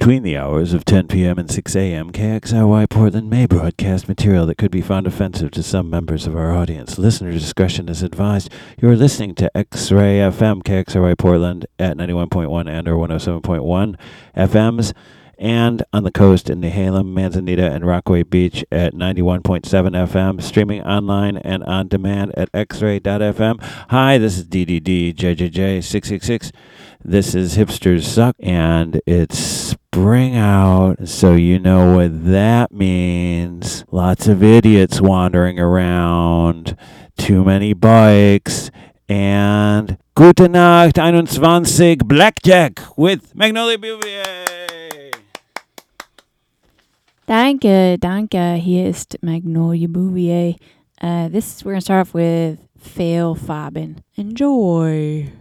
Between the hours of 10 p.m. and 6 a.m., KXRY Portland may broadcast material that could be found offensive to some members of our audience. Listener discretion is advised. You are listening to X Ray FM, KXRY Portland at 91.1 and or 107.1 FMs, and on the coast in Nehalem, Manzanita, and Rockaway Beach at 91.7 FM, streaming online and on demand at xray.fm. Hi, this is DDD JJJ666. This is Hipsters Suck, and it's spring out, so you know what that means. Lots of idiots wandering around, too many bikes, and Gute Nacht 21 Blackjack with Magnolia Bouvier. Danke, danke. Hier ist Magnolia Bouvier. Uh, this we're gonna start off with Fehlfarben. Enjoy.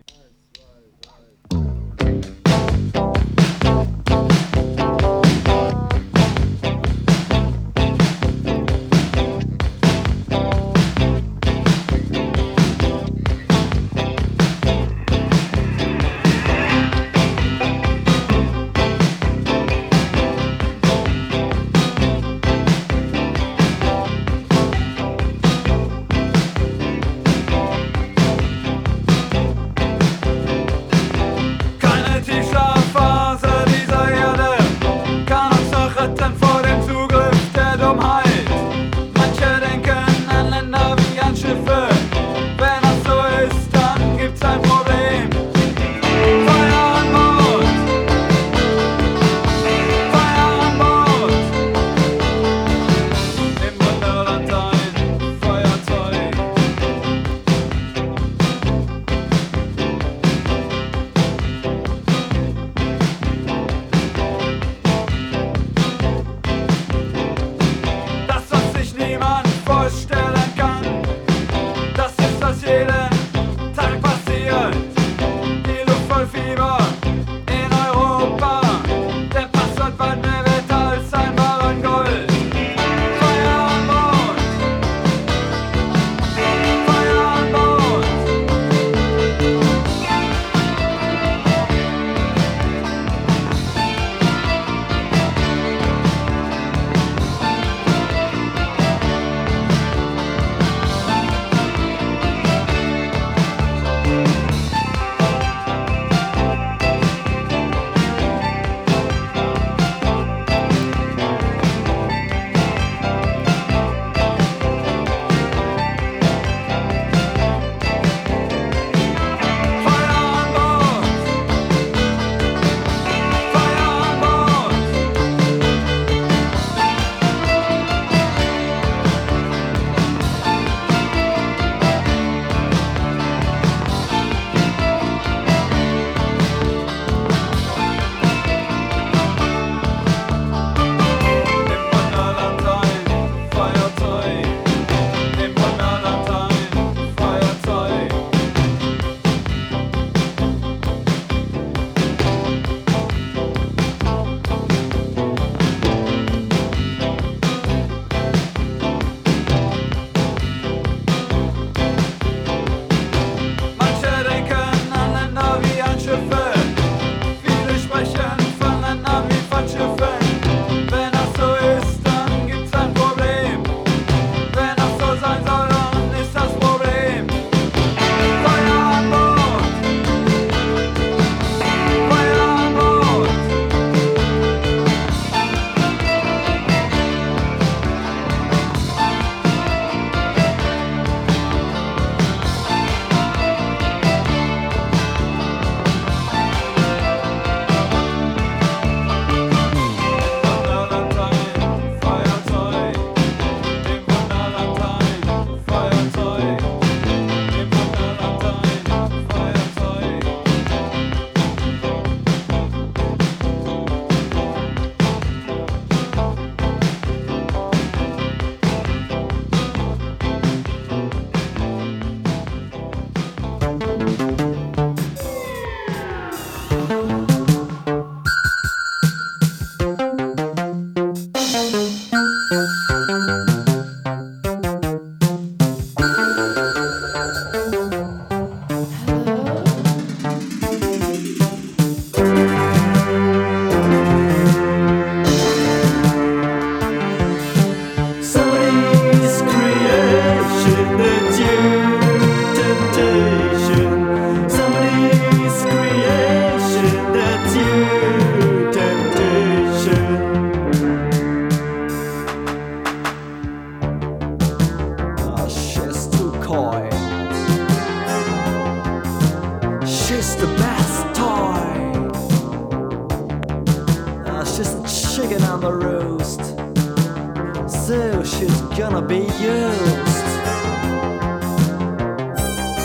she's gonna be used.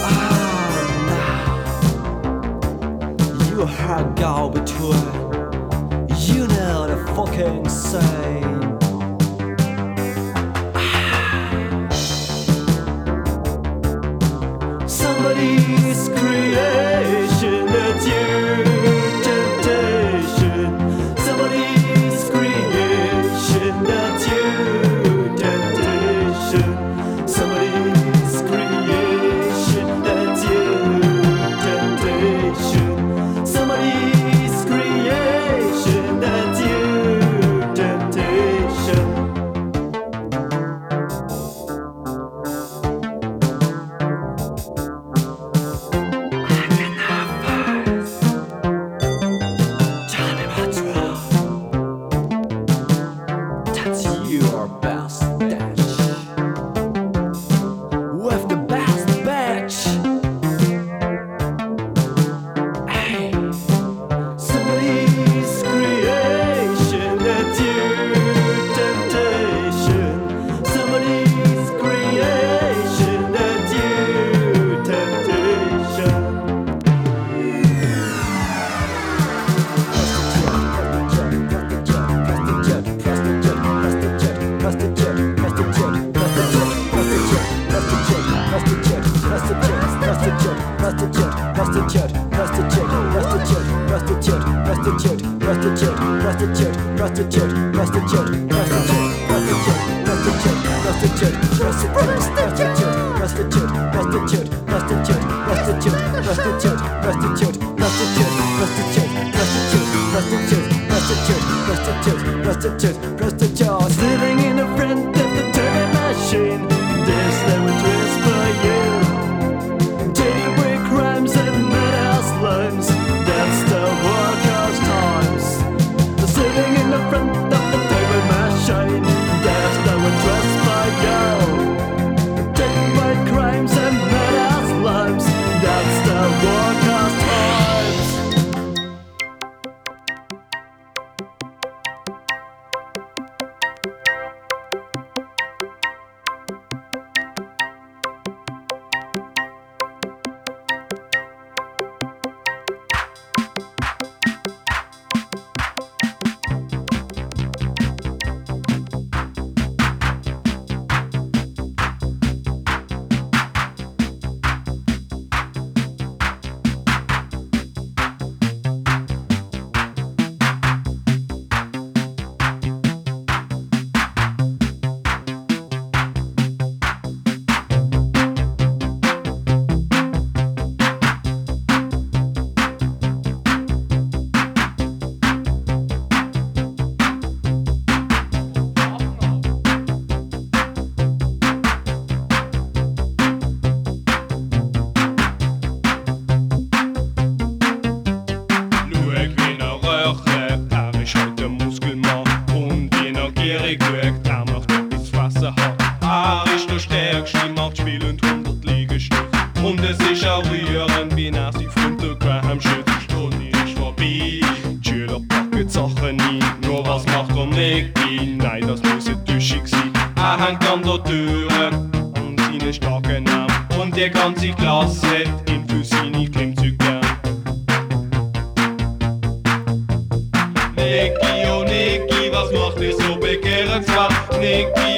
Ah, now You had go between, you know the fucking same. Ah. Somebody's created prostitute, prostitute, prostitute, prostitute, prostitute, prostitute, prostitute, prostitute, prostitute, prostitute, prostitute, prostitute, prostitute, prostitute, prostitute, viel Sachen hin. Nur was macht und legt? Nein, das muss ein duschig sein. Er hängt an der Tür und seine starken Namen. Und die ganze Klasse in ihn für seine Klimmzüge gern. Niki, oh Niki, was macht ihr so begehrenswert? Niki,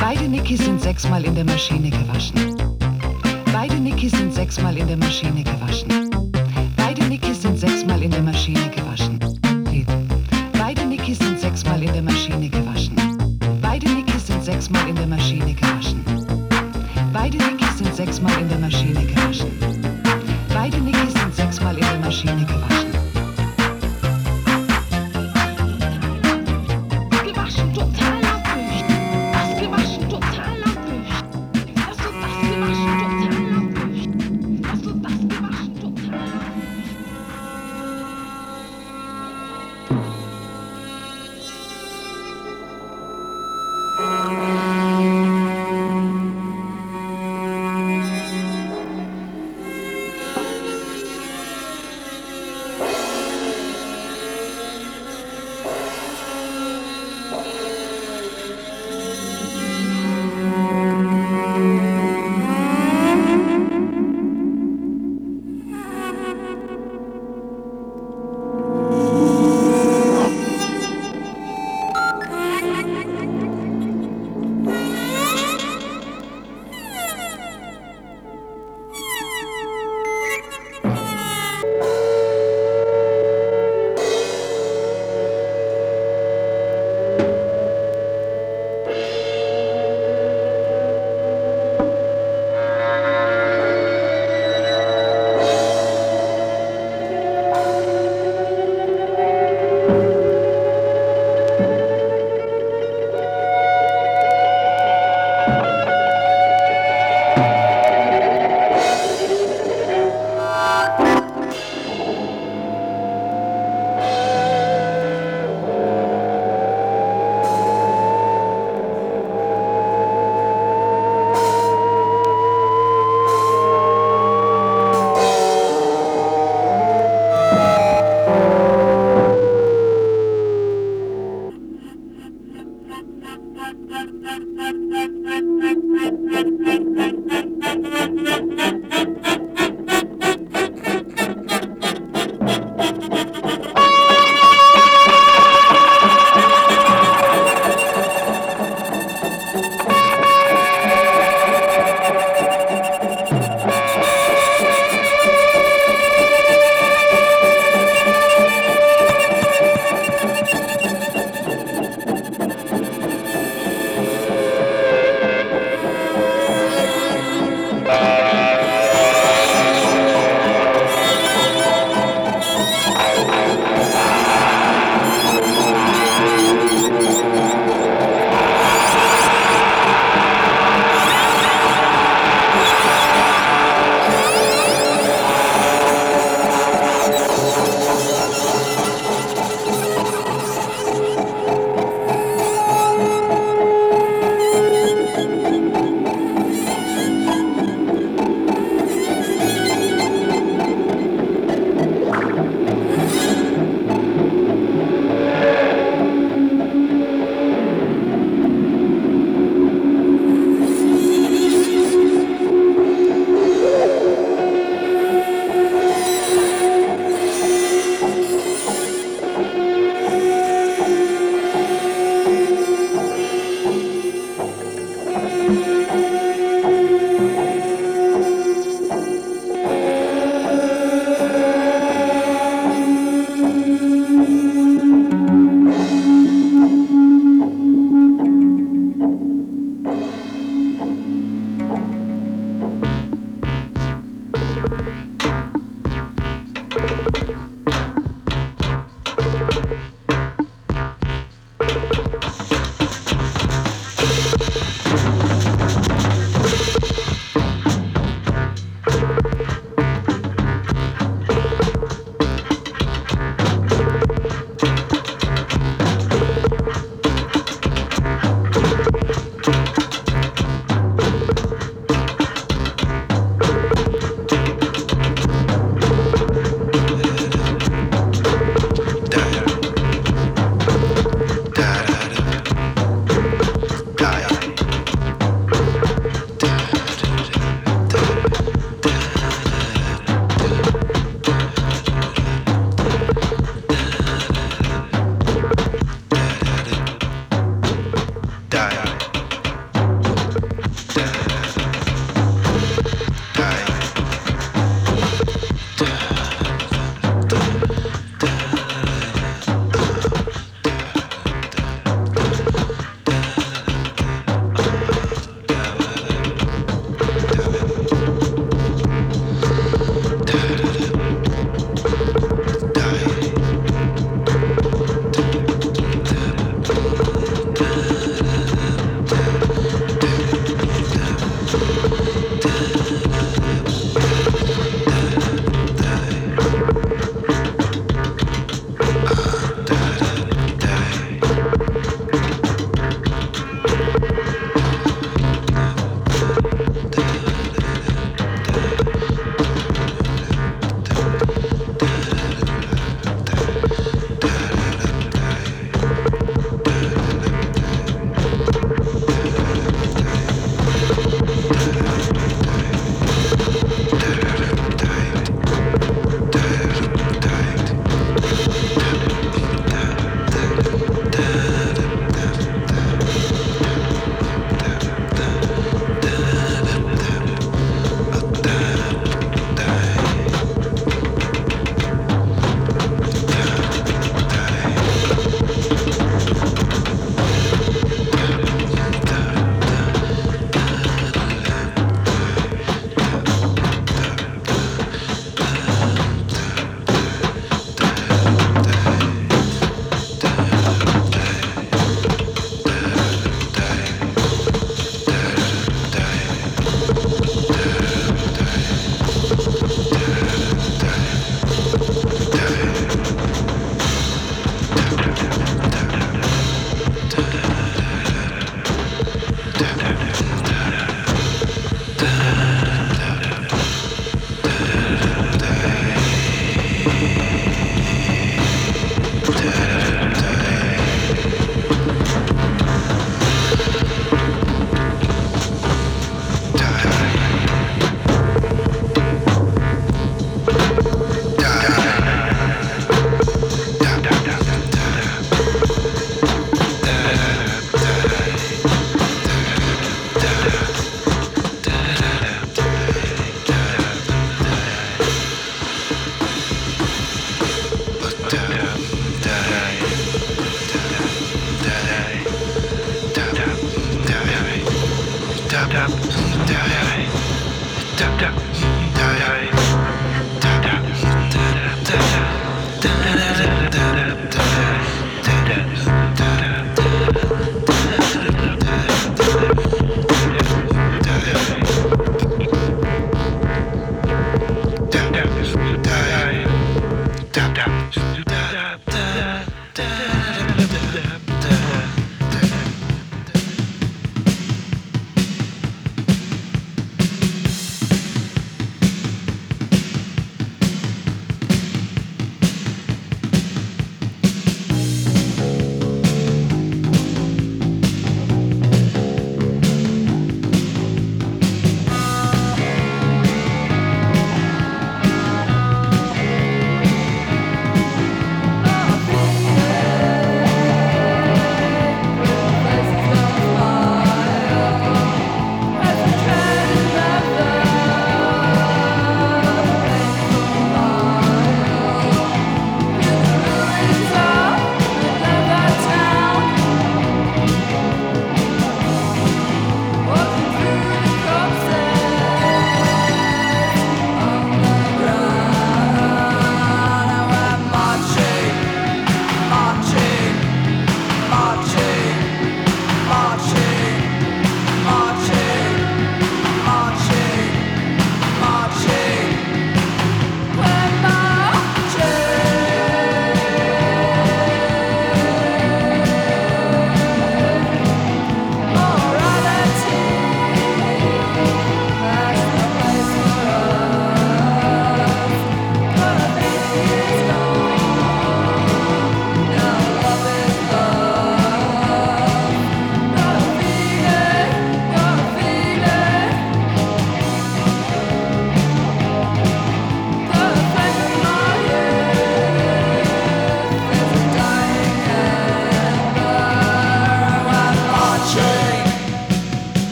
Beide Nickys sind sechsmal in der Maschine gewaschen. Beide Nickys sind sechsmal in der Maschine gewaschen. Beide Nickys sind sechsmal in der Maschine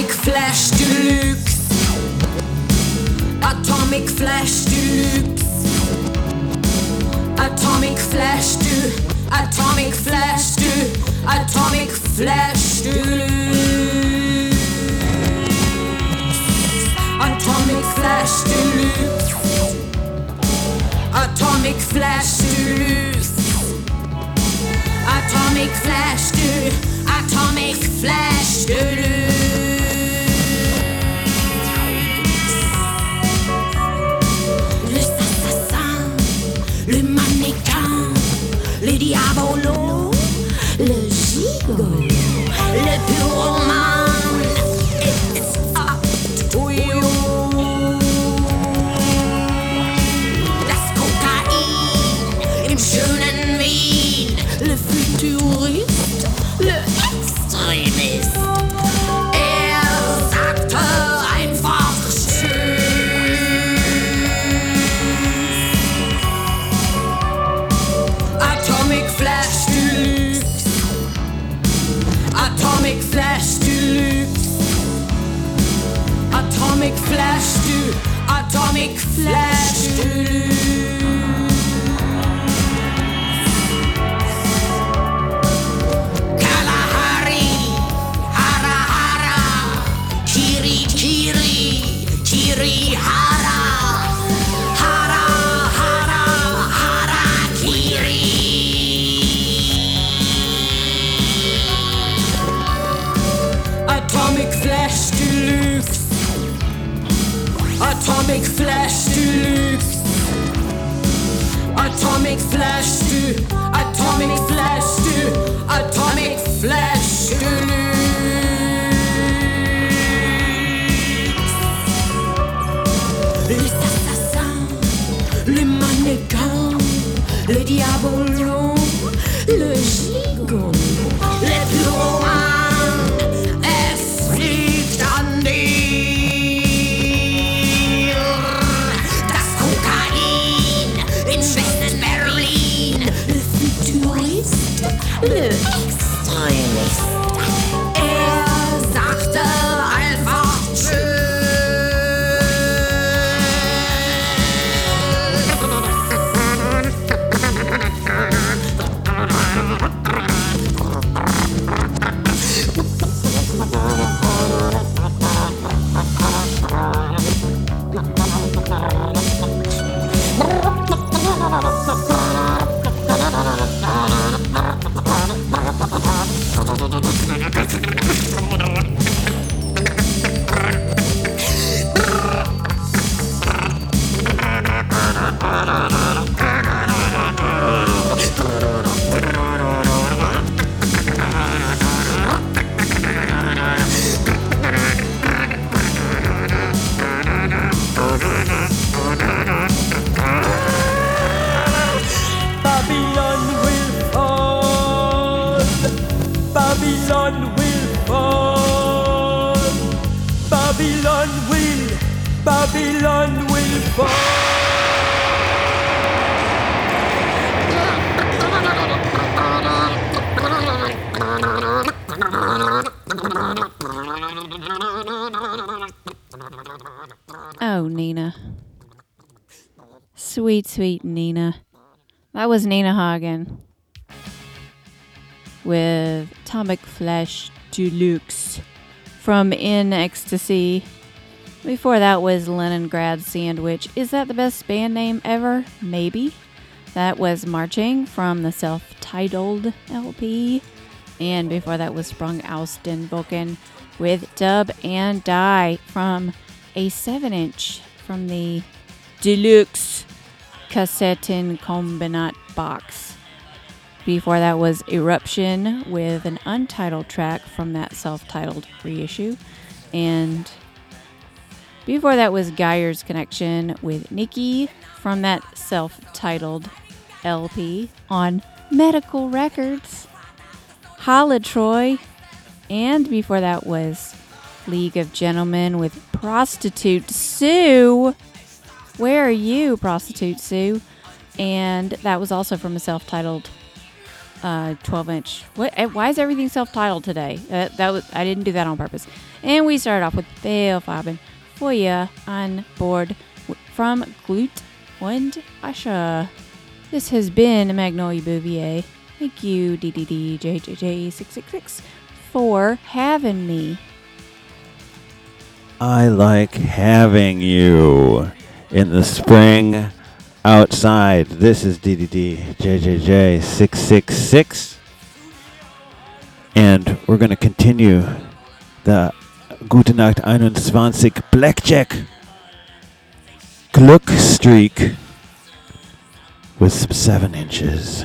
Atomic Flash du luxe. Atomic Flash du luxe. Atomic Flash du Atomic Flash du Atomic Flash du luxe. Atomic Flash du luxe. Atomic Flash du luxe. Atomic Flash du Atomic Flash de luxe. Gigolo, le Atomic Atomic Flash Deluxe. Atomic Flash du Atomic Flash du Atomic Flash Deluxe. Les assassins, les mannequins, le diabolo, le gigolo, Futurist, Sweet, sweet Nina. That was Nina Hagen with Atomic Flesh Deluxe from In Ekstasy. Before that was Leningrad Sandwich. Is that the best band name ever? Maybe. That was Marching from the self titled LP. And before that was Sprung aus den Wolken with Dub and Die from a 7 inch from the Deluxe Kassetten Kombinat box. Before that was Eruption with an untitled track from that self titled reissue. And before that was Geyer's Connection with Nikki from that self titled LP on Medical Records. Holla Troy. And before that was League of Gentlemen with Prostitute Sue. Where are you, Prostitute Sue? And that was also from a self titled uh, 12 inch. What? eh, Why is everything self titled today? Uh, that was I didn't do that on purpose. And we started off with Fehlfarben for you on board from Glut und Asche. This has been Magnolia Bouvier. Thank you, DDDJJJ666, for having me. I like having you in the spring outside. This is DDD JJJ 666. And we're going to continue the Gute Nacht 21 Blackjack Gluck streak with some 7 inches.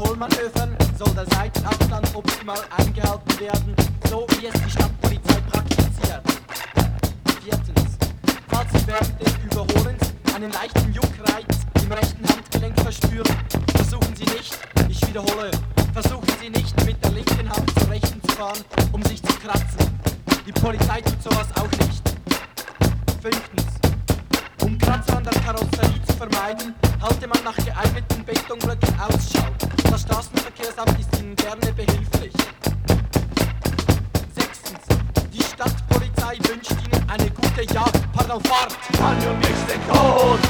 Hohlmanövern soll der Seitenabstand optimal eingehalten werden, so wie es die Stadtpolizei praktiziert. Viertens, falls Sie während des Überholens einen leichten Juckreiz im rechten Handgelenk verspüren, versuchen Sie nicht, ich wiederhole, versuchen Sie nicht mit der linken Hand zur rechten zu fahren, um sich zu kratzen. Die Polizei tut sowas auch nicht. Fünftens, um Kratzer an der Karosserie zu vermeiden, halte man nach geeigneten Betonblöcken Ausschau. Das Straßenverkehrsamt ist ihnen gerne behilflich. Sechstens, die Stadtpolizei wünscht ihnen eine gute Jagd. Pardon, Fahrt! Daniel Mix ist tot!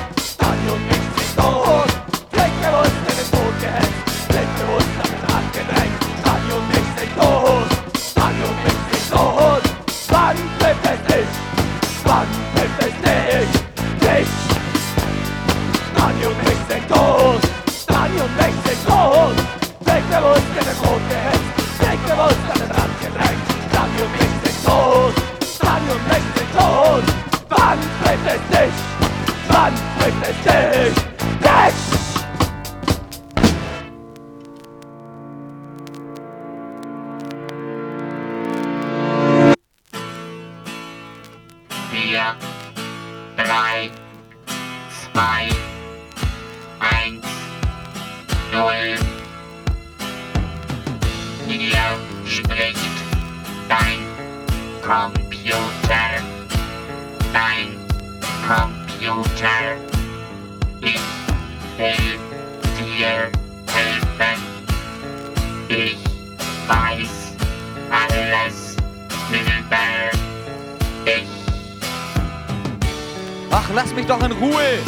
lass mich doch in Ruhe.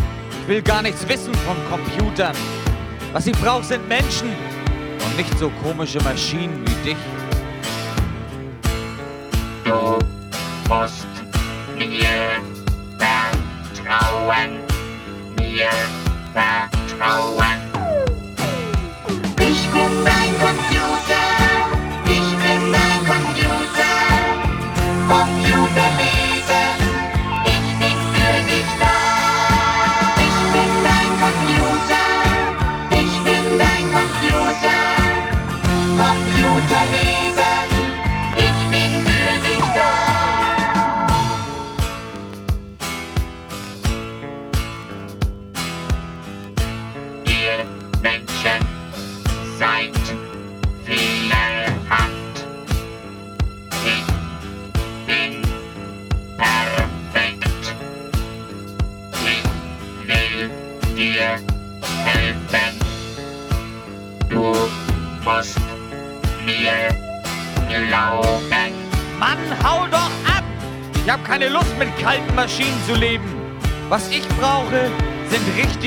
Ich will gar nichts wissen von Computern. Was ich brauche, sind Menschen und nicht so komische Maschinen wie dich. Du, was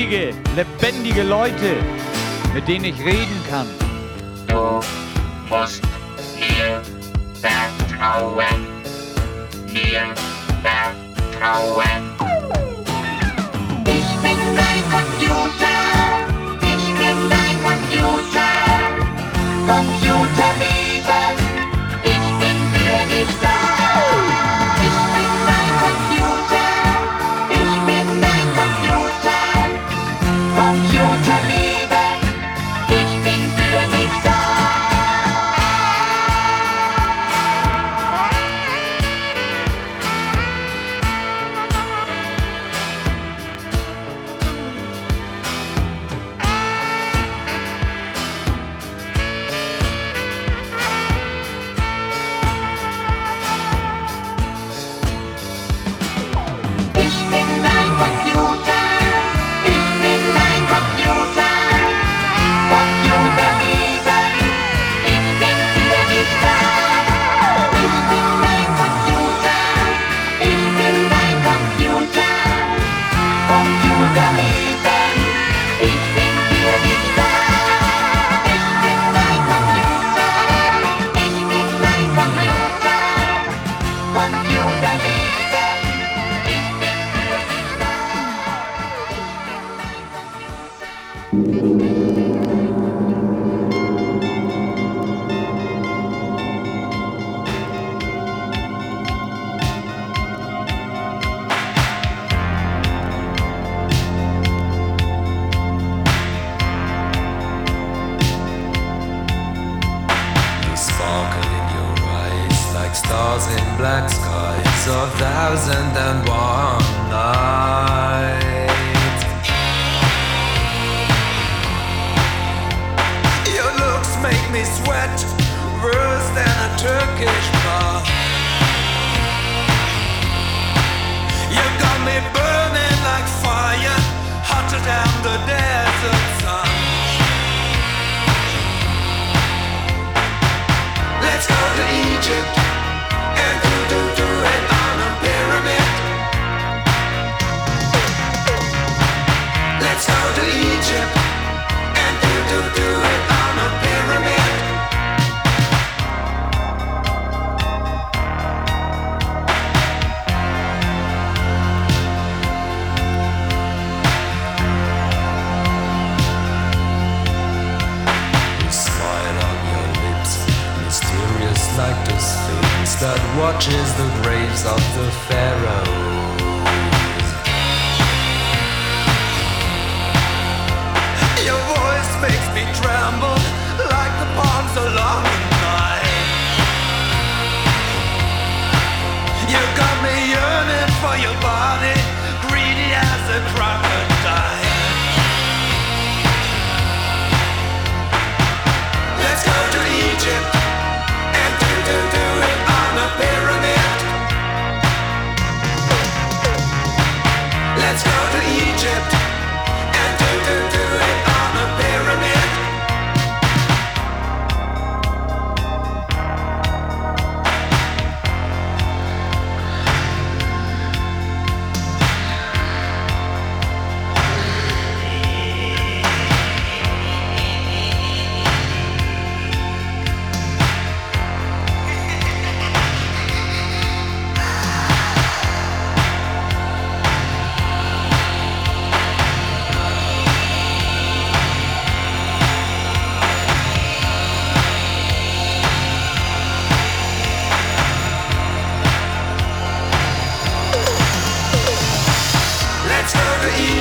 mutige, lebendige Leute, mit denen ich reden kann.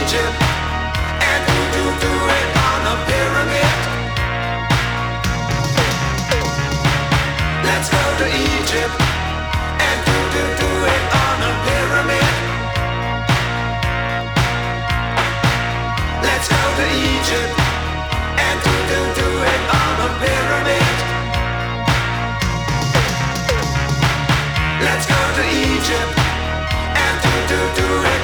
Egypt, and who do do it on the pyramid? Let's go to Egypt, and who do do it on the pyramid? Let's go to Egypt, and who do do it on the pyramid? Let's go to Egypt, and do do do it.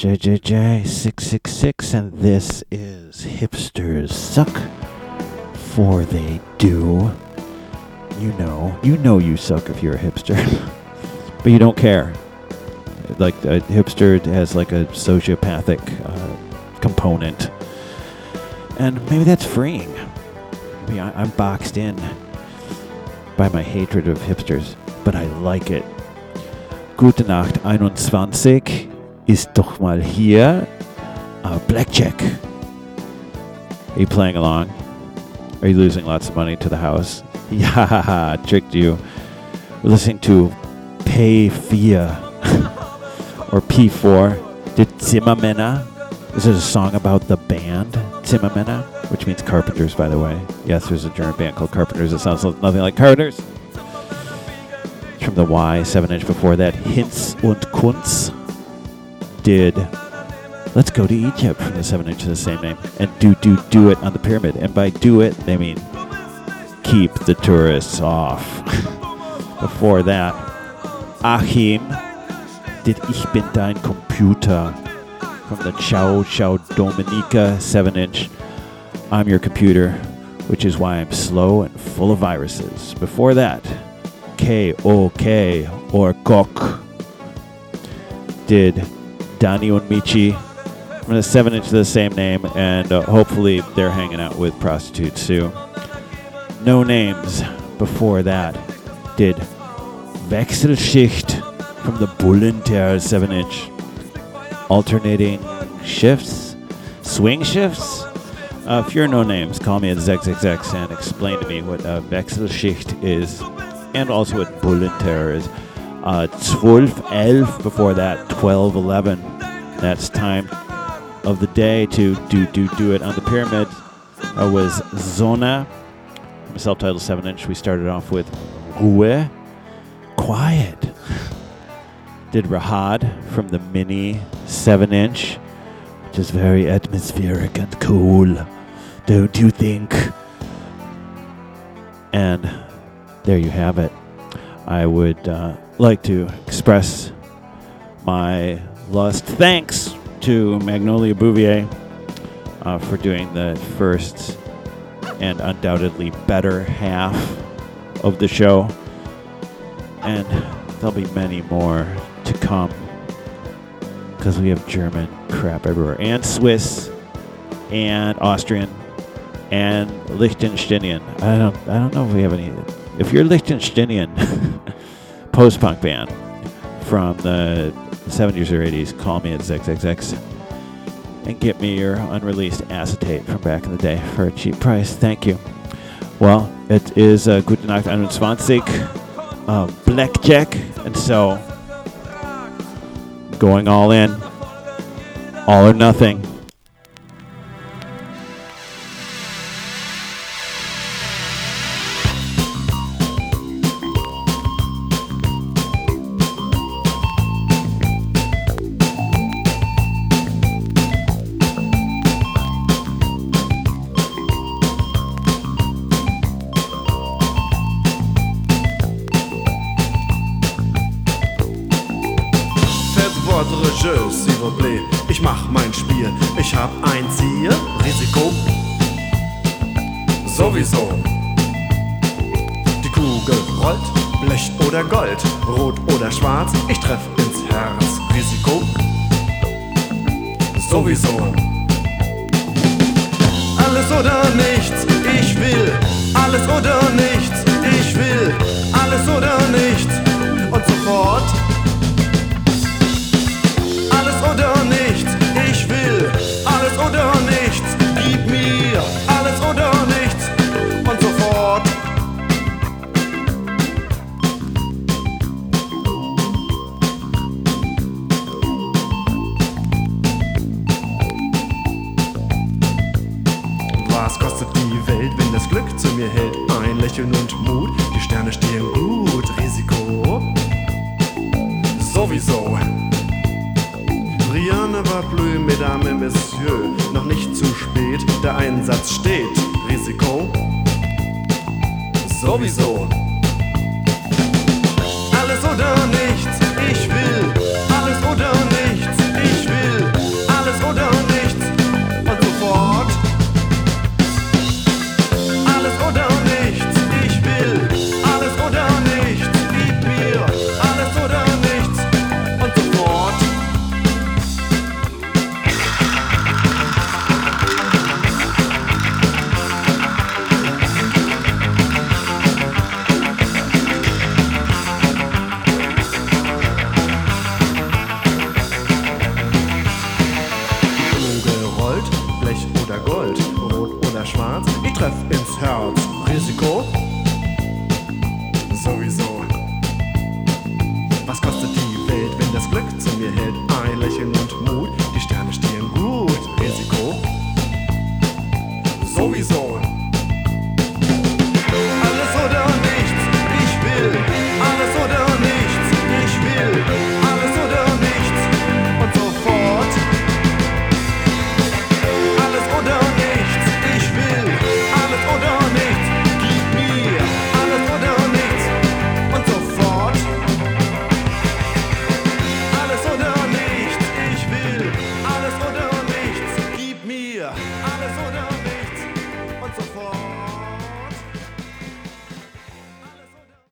JJJ666, and this is Hipsters Suck. For they do. You know, you know you suck if you're a hipster. but you don't care. Like, a hipster has like a sociopathic uh, component. And maybe that's freeing. Maybe I, I'm boxed in by my hatred of hipsters, but I like it. Gute Nacht 21 ist doch mal hier. Uh, Blackjack. Are you playing along? Are you losing lots of money to the house? Yeah, tricked you. We're listening to Pay Fia or P4. Did Zimmermänner? This is a song about the band Zimmermänner, which means carpenters, by the way. Yes, there's a German band called Carpenters. It sounds nothing like Carpenters. From the Y, 7 inch before that. Hinz und Kunz did Let's Go to Egypt from the 7 inch of the same name. And do, do, do it on the pyramid. And by do it, they mean keep the tourists off. before that, Achim did Ich bin dein Computer from the Ciao Ciao Dominica 7 inch. I'm your computer, which is why I'm slow and full of viruses. Before that, K-O-K or Kok did Dani and Michi from the 7 inch of the same name, and uh, hopefully they're hanging out with prostitutes too. No names before that did Wechselschicht from the Bullenterre 7 inch. Alternating shifts? Swing shifts? Uh, if you're no names, call me at ZXXX and explain to me what uh, Wechselschicht is and also what Bullenterre is. Uh, 12, 11 before that, 12, 11. That's time of the day to do do do it on the pyramid. Uh, was Zona, self-titled 7-inch. We started off with Ruhe, quiet. Did Rahad from the mini 7-inch, which is very atmospheric and cool. Don't you think? And there you have it. I would uh, like to express my lust thanks to Magnolia Bouvier uh, for doing the first and undoubtedly better half of the show. And there'll be many more to come because we have German crap everywhere, and Swiss, and Austrian, and Liechtensteinian. I don't, I don't know if we have any. If you're Liechtensteinian post-punk band from the 70s or 80s, call me at XXX and get me your unreleased acetate from back in the day for a cheap price. Thank you. Well, it is uh, Gute Nacht 21, uh, Blackjack, and so going all in, all or nothing. Was kostet die Welt, wenn das Glück zu mir hält? Ein Lächeln und Mut, die Sterne stehen gut. Risiko sowieso. Rien war va mesdames messieurs. Noch nicht zu spät, der Einsatz steht. Risiko sowieso. Alles oder nichts, ich will. Alles oder nichts, ich will. Alles oder nichts.